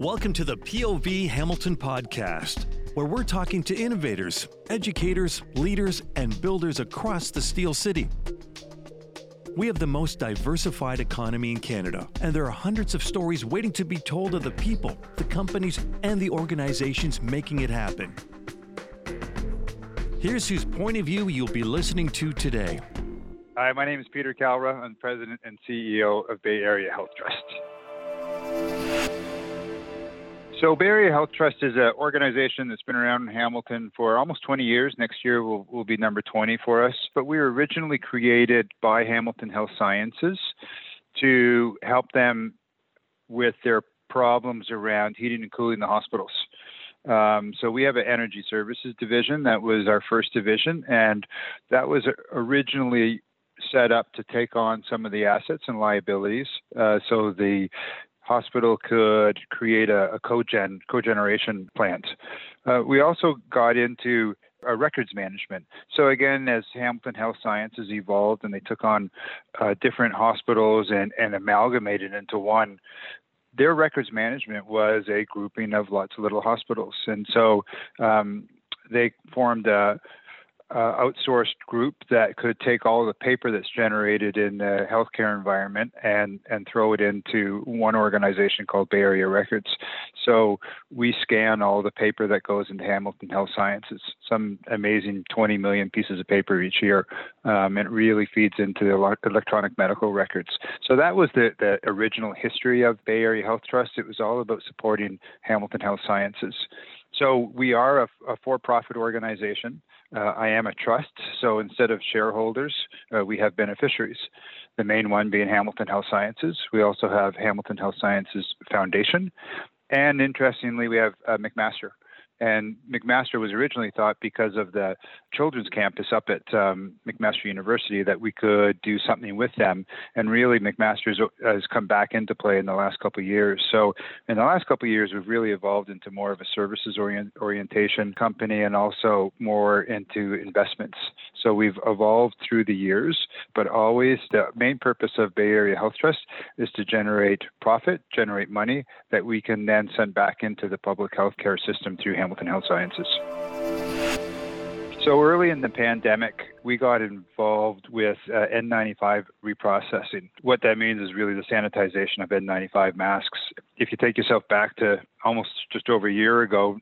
Welcome to the POV Hamilton podcast, where we're talking to innovators, educators, leaders, and builders across the Steel City. We have the most diversified economy in Canada, and there are hundreds of stories waiting to be told of the people, the companies, and the organizations making it happen. Here's whose point of view you'll be listening to today. Hi, my name is Peter Calra. I'm President and CEO of Bay Area Health Trust. So, Area Health Trust is an organization that's been around in Hamilton for almost 20 years. Next year will, will be number 20 for us. But we were originally created by Hamilton Health Sciences to help them with their problems around heating and cooling the hospitals. Um, so we have an energy services division that was our first division, and that was originally set up to take on some of the assets and liabilities. Uh, so the hospital could create a, a cogen cogeneration plant. Uh, we also got into uh, records management. So again, as Hamilton Health Sciences evolved and they took on uh, different hospitals and, and amalgamated into one, their records management was a grouping of lots of little hospitals. And so um, they formed a, uh, outsourced group that could take all the paper that's generated in the healthcare environment and and throw it into one organization called Bay Area Records. So we scan all the paper that goes into Hamilton Health Sciences. Some amazing 20 million pieces of paper each year. Um, it really feeds into the electronic medical records. So that was the the original history of Bay Area Health Trust. It was all about supporting Hamilton Health Sciences. So we are a, a for-profit organization. Uh, I am a trust, so instead of shareholders, uh, we have beneficiaries. The main one being Hamilton Health Sciences. We also have Hamilton Health Sciences Foundation, and interestingly, we have uh, McMaster. And McMaster was originally thought because of the children's campus up at um, McMaster University that we could do something with them. And really, McMaster has come back into play in the last couple of years. So, in the last couple of years, we've really evolved into more of a services orient- orientation company and also more into investments. So, we've evolved through the years, but always the main purpose of Bay Area Health Trust is to generate profit, generate money that we can then send back into the public healthcare system through Hamilton Health Sciences. So early in the pandemic, we got involved with uh, N95 reprocessing. What that means is really the sanitization of N95 masks. If you take yourself back to almost just over a year ago,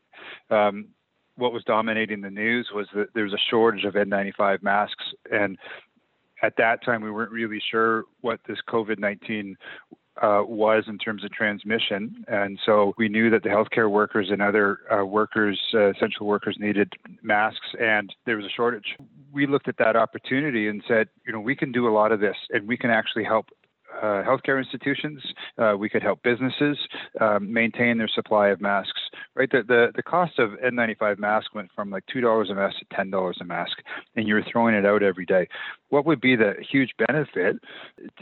um, what was dominating the news was that there was a shortage of N95 masks. And at that time, we weren't really sure what this COVID 19 uh, was in terms of transmission. And so we knew that the healthcare workers and other uh, workers, uh, essential workers, needed masks, and there was a shortage. We looked at that opportunity and said, you know, we can do a lot of this, and we can actually help uh, healthcare institutions. Uh, we could help businesses um, maintain their supply of masks. Right, the, the the cost of N95 mask went from like two dollars a mask to ten dollars a mask, and you're throwing it out every day. What would be the huge benefit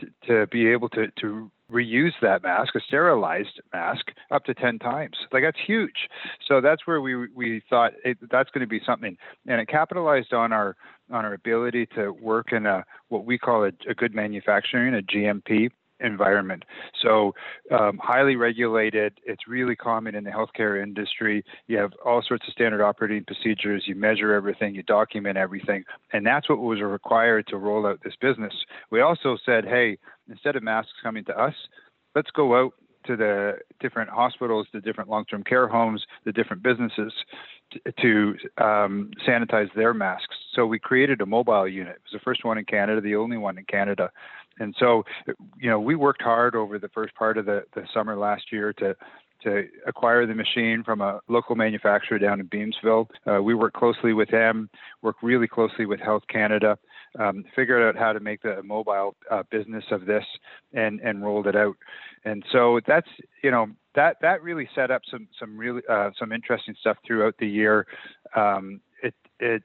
to, to be able to to reuse that mask, a sterilized mask, up to 10 times. Like that's huge. So that's where we we thought it, that's going to be something, and it capitalized on our on our ability to work in a what we call a, a good manufacturing, a GMP environment. So, um, highly regulated. It's really common in the healthcare industry. You have all sorts of standard operating procedures. You measure everything, you document everything. And that's what was required to roll out this business. We also said, hey, instead of masks coming to us, let's go out to the different hospitals, the different long term care homes, the different businesses to, um, sanitize their masks. So we created a mobile unit. It was the first one in Canada, the only one in Canada and so, you know, we worked hard over the first part of the, the summer last year to to acquire the machine from a local manufacturer down in Beamsville. Uh, we worked closely with them, worked really closely with Health Canada, um, figured out how to make the mobile uh, business of this, and and rolled it out. And so that's you know that that really set up some some really uh, some interesting stuff throughout the year. Um, it it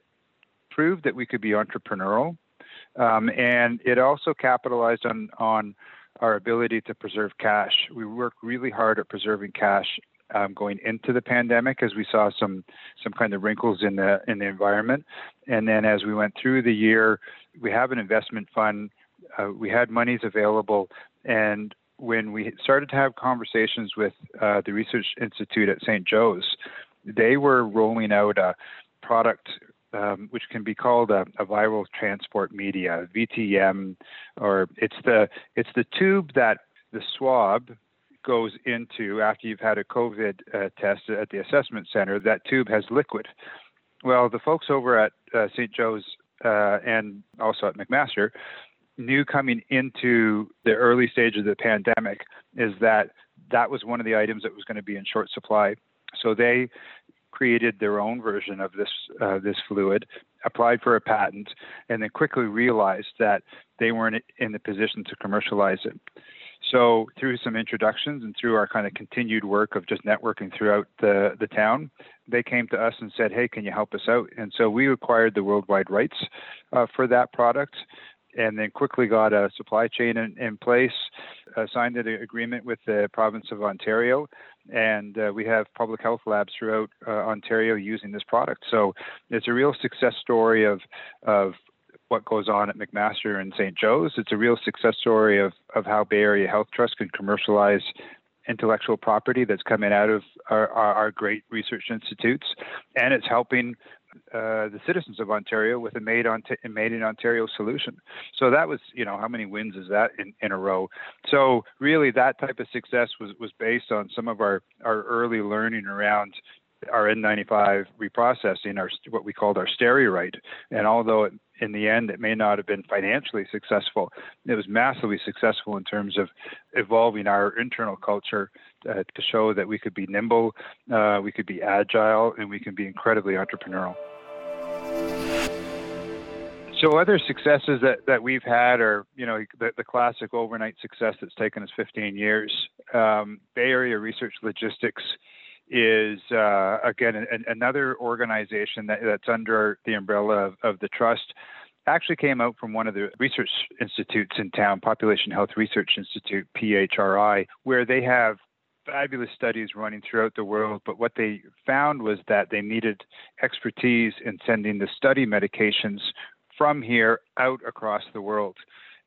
proved that we could be entrepreneurial um, and it also capitalized on, on our ability to preserve cash. We worked really hard at preserving cash um, going into the pandemic as we saw some some kind of wrinkles in the in the environment. And then as we went through the year, we have an investment fund. Uh, we had monies available, and when we started to have conversations with uh, the Research Institute at St. Joe's, they were rolling out a product um, which can be called a, a, viral transport media, VTM, or it's the it's the tube that the swab goes into after you've had a COVID uh, test at the assessment center. That tube has liquid. Well, the folks over at uh, St. Joe's uh, and also at McMaster knew coming into the early stage of the pandemic is that that was one of the items that was going to be in short supply. So they created their own version of this uh, this fluid, applied for a patent, and then quickly realized that they weren't in the position to commercialize it. So through some introductions and through our kind of continued work of just networking throughout the, the town, they came to us and said, hey, can you help us out? And so we acquired the worldwide rights uh, for that product and then quickly got a supply chain in, in place, uh, signed an agreement with the province of Ontario, and uh, we have public health labs throughout uh, Ontario using this product. So it's a real success story of of what goes on at McMaster and St. Joe's. It's a real success story of of how Bay Area Health Trust can commercialize intellectual property that's coming out of our, our, our great research institutes, and it's helping uh, the citizens of Ontario with a made on made in Ontario solution. So that was, you know, how many wins is that in, in a row? So really, that type of success was was based on some of our our early learning around our N95 reprocessing, our what we called our SteriRite. And although it, in the end it may not have been financially successful, it was massively successful in terms of evolving our internal culture uh, to show that we could be nimble, uh, we could be agile, and we can be incredibly entrepreneurial. So other successes that, that we've had are, you know, the, the classic overnight success that's taken us 15 years. Um, Bay Area Research Logistics is uh, again an, another organization that, that's under the umbrella of, of, the trust. Actually, came out from one of the research institutes in town, Population Health Research Institute (PHRI), where they have fabulous studies running throughout the world. But what they found was that they needed expertise in sending the study medications from here out across the world.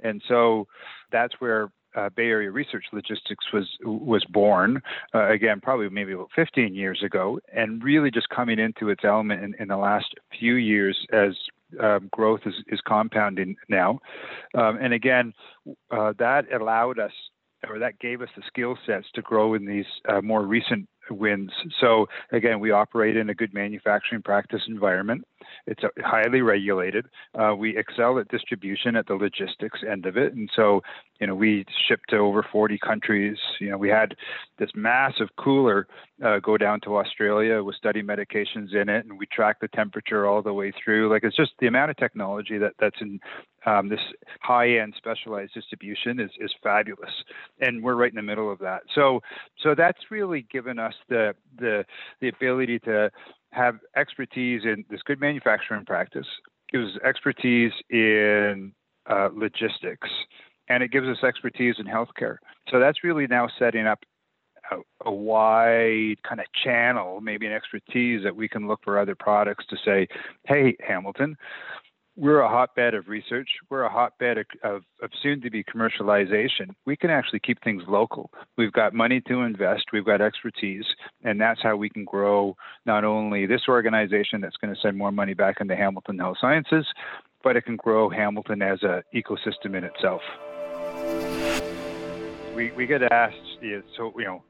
And so that's where uh, Bay Area Research Logistics was was born uh, again, probably maybe about 15 years ago, and really just coming into its element in, in the last few years as um, growth is, is compounding now. Um, and again, uh, that allowed us, or that gave us the skill sets to grow in these uh, more recent wins. So again, we operate in a good manufacturing practice environment. It's highly regulated. Uh, we excel at distribution at the logistics end of it, and so you know we ship to over 40 countries. You know we had this massive cooler uh, go down to Australia with study medications in it, and we track the temperature all the way through. Like it's just the amount of technology that that's in um, this high-end specialized distribution is is fabulous, and we're right in the middle of that. So so that's really given us the the the ability to have expertise in this good manufacturing practice, gives expertise in uh, logistics, and it gives us expertise in healthcare. So that's really now setting up a, a, wide kind of channel, maybe an expertise that we can look for other products to say, hey, Hamilton, we're a hotbed of research. We're a hotbed of, of, of, soon to be commercialization. We can actually keep things local. We've got money to invest, we've got expertise, and that's how we can grow not only this organization that's going to send more money back into Hamilton Health Sciences, but it can grow Hamilton as an ecosystem in itself. We, we get asked, yeah, so, you know,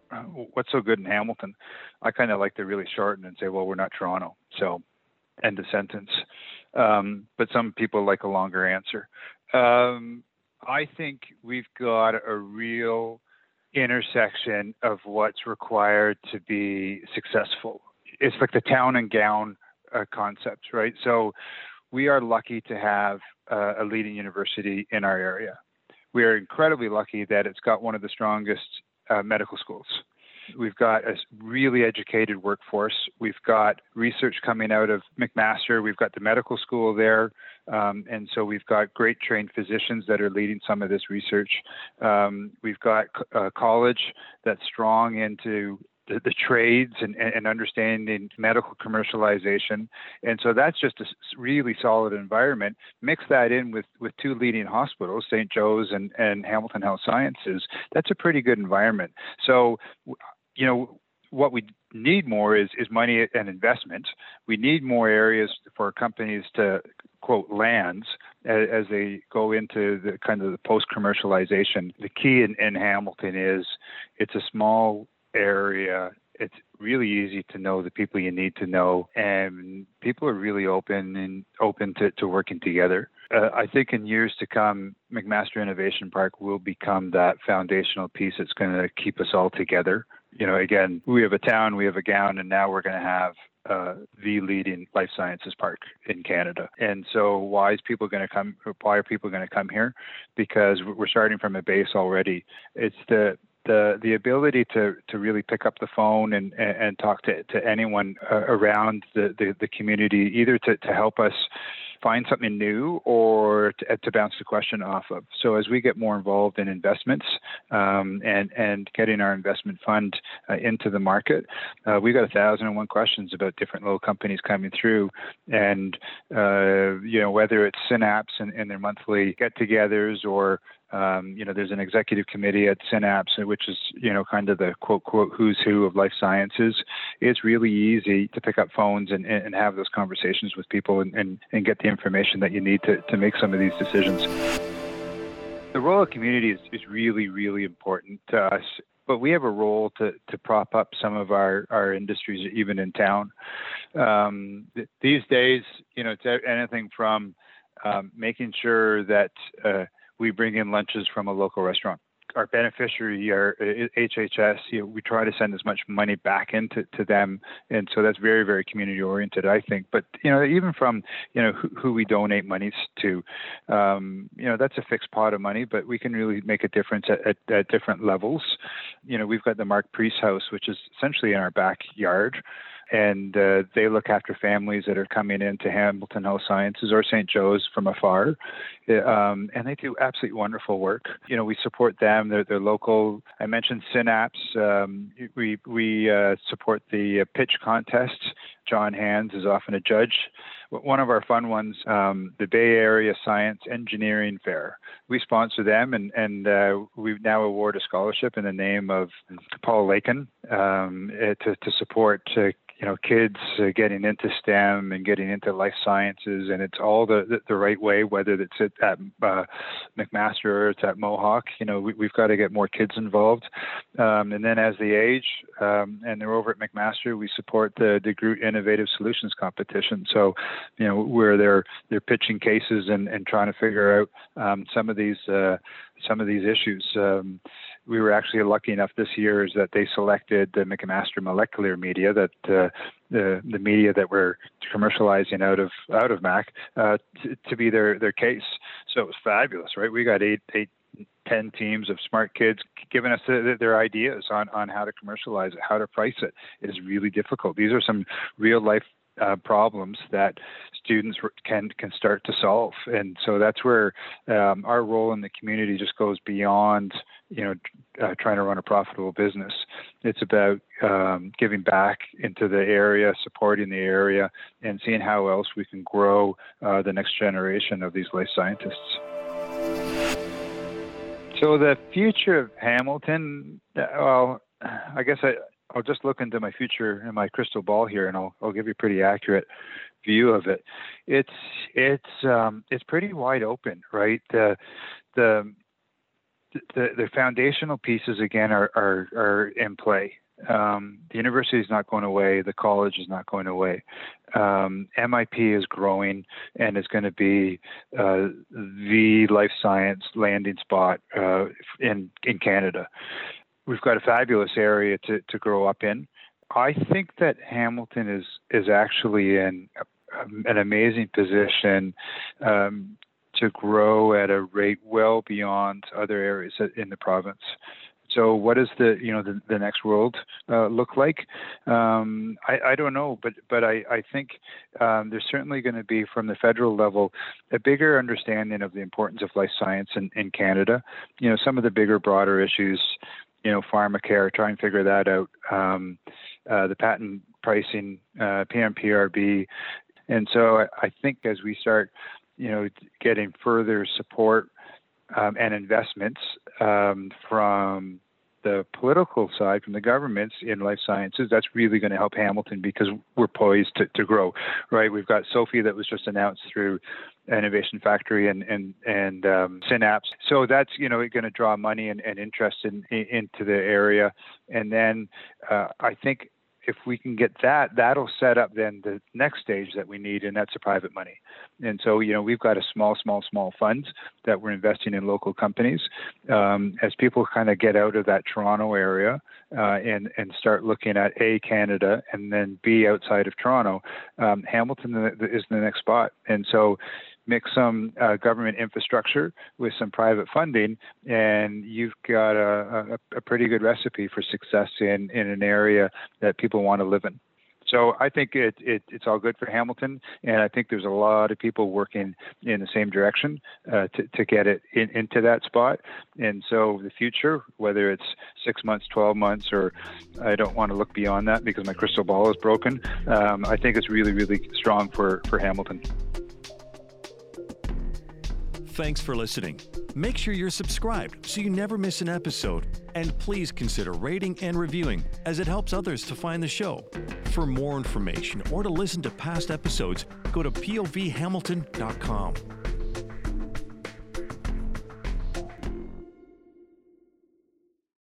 what's so good in Hamilton? I kind of like to really shorten and say, well, we're not Toronto. So, end of sentence um, but some people like a longer answer. Um, I think we've got a real intersection of what's required to be successful. It's like the town and gown uh, concept, right? So we are lucky to have uh, a leading university in our area. We are incredibly lucky that it's got one of the strongest uh, medical schools. We've got a really educated workforce. We've got research coming out of McMaster. We've got the medical school there. Um, and so we've got great trained physicians that are leading some of this research. Um, we've got a college that's strong into the, the trades and, and understanding medical commercialization. And so that's just a really solid environment. Mix that in with, with two leading hospitals, St. Joe's and, and Hamilton Health Sciences. That's a pretty good environment. So, you know, what we need more is, is money and investment. We need more areas for companies to quote lands as, as they go into the kind of the post commercialization. The key in, in Hamilton is it's a small area. It's really easy to know the people you need to know, and people are really open and open to, to working together. Uh, I think in years to come, McMaster Innovation Park will become that foundational piece that's going to keep us all together. You know, again, we have a town, we have a gown, and now we're going to have uh, the leading life sciences park in Canada. And so, why is people going to come? Why are people going to come here? Because we're starting from a base already. It's the the the ability to to really pick up the phone and and, talk to, to anyone uh, around the, the, the community, either to, to help us find something new or to, to, bounce the question off of. So as we get more involved in investments um, and and getting our investment fund uh, into the market, uh, we've got a thousand and one questions about different little companies coming through, and uh, you know whether it's Synapse and, and their monthly get-togethers or um, you know, there's an executive committee at Synapse, which is, you know, kind of the quote, quote, who's who of life sciences. It's really easy to pick up phones and, and have those conversations with people and, and, and get the information that you need to, to make some of these decisions. The role of community is, is really, really important to us but we have a role to, to prop up some of our, our industries even in town. Um, these days, you know, it's anything from um, making sure that uh, we bring in lunches from a local restaurant. Our beneficiary, our HHS, you know, we try to send as much money back into to them, and so that's very, very community oriented, I think. But you know, even from you know who, who we donate monies to, um, you know, that's a fixed pot of money, but we can really make a difference at, at, at different levels. You know, we've got the Mark Preece House, which is essentially in our backyard and uh, they look after families that are coming into Hamilton Health Sciences or St. Joe's from afar, um, and they do absolutely wonderful work. You know, we support them. They're, they're local. I mentioned Synapse. Um, we we uh, support the uh, pitch contests. John Hands is often a judge. One of our fun ones, um, the Bay Area Science Engineering Fair. We sponsor them, and and uh, we now award a scholarship in the name of Paul Lakin um, eh, to to support uh, you know kids uh, getting into STEM and getting into life sciences, and it's all the the, the right way. Whether it's at, at uh, McMaster or it's at Mohawk, you know we, have got to get more kids involved. Um, and then as they age, um, and they're over at McMaster, we support the DeGroote Innovative Solutions competition. So, you know where they're they're pitching cases and and trying to figure out um, some of these uh, some of these issues. We were actually lucky enough this year is that they selected the McMaster molecular media that uh, the the media that we're commercializing out of out of Mac uh, to be their their case. So it was fabulous, right? We got eight eight 10 teams of smart kids giving us their ideas on, on how to commercialize it, how to price it. It is really difficult. These are some real life uh, problems that students can can start to solve. And so that's where um, our role in the community just goes beyond, you know, uh, trying to run a profitable business. It's about um, giving back into the area, supporting the area, and seeing how else we can grow uh, the next generation of these life scientists. So the future of Hamilton, uh, well, I guess I, I'll just look into my future in my crystal ball here, and I'll I'll give you a pretty accurate view of it. It's it's um, it's pretty wide open, right? The the the, the foundational pieces again are are, are in play. Um, the university is not going away. The college is not going away. Um, MIP is growing and is going to be uh, the life science landing spot uh, in in Canada we've got a fabulous area to, to grow up in. I think that Hamilton is is actually in an amazing position um, to grow at a rate well beyond other areas in the province. So, what does the you know the, the next world uh, look like? Um, I, I, don't know, but but I, I think um, there's certainly going to be from the federal level a bigger understanding of the importance of life science in, in Canada. You know, some of the bigger, broader issues you know, pharmacare, try and figure that out. Um, uh, the patent pricing, uh, PMPRB, and so I, think as we start, you know, getting further support um, and investments um, from the political side from the governments in life sciences, that's really going to help Hamilton because we're poised to, to grow, right? We've got Sophie that was just announced through Innovation Factory and and and um, Synapse, so that's you know going to draw money and, and interest in, in, into the area, and then uh, I think if we can get that, that'll set up then the next stage that we need, and that's the private money. And so, you know, we've got a small, small, small funds that we're investing in local companies. Um, as people kind of get out of that Toronto area uh, and and start looking at a Canada and then b outside of Toronto, um, Hamilton is the next spot. And so, mix some uh, government infrastructure with some private funding, and you've got a, a, a pretty good recipe for success in, in an area that people want to live in. So I think it, it, it's all good for Hamilton, and I think there's a lot of people working in the same direction uh, to, to get it in, into that spot. And so the future, whether it's six months, 12 months, or I don't want to look beyond that because my crystal ball is broken, um, I think it's really, really strong for, for Hamilton. Thanks for listening. Make sure you're subscribed so you never miss an episode. And please consider rating and reviewing as it helps others to find the show. For more information or to listen to past episodes, go to povhamilton.com.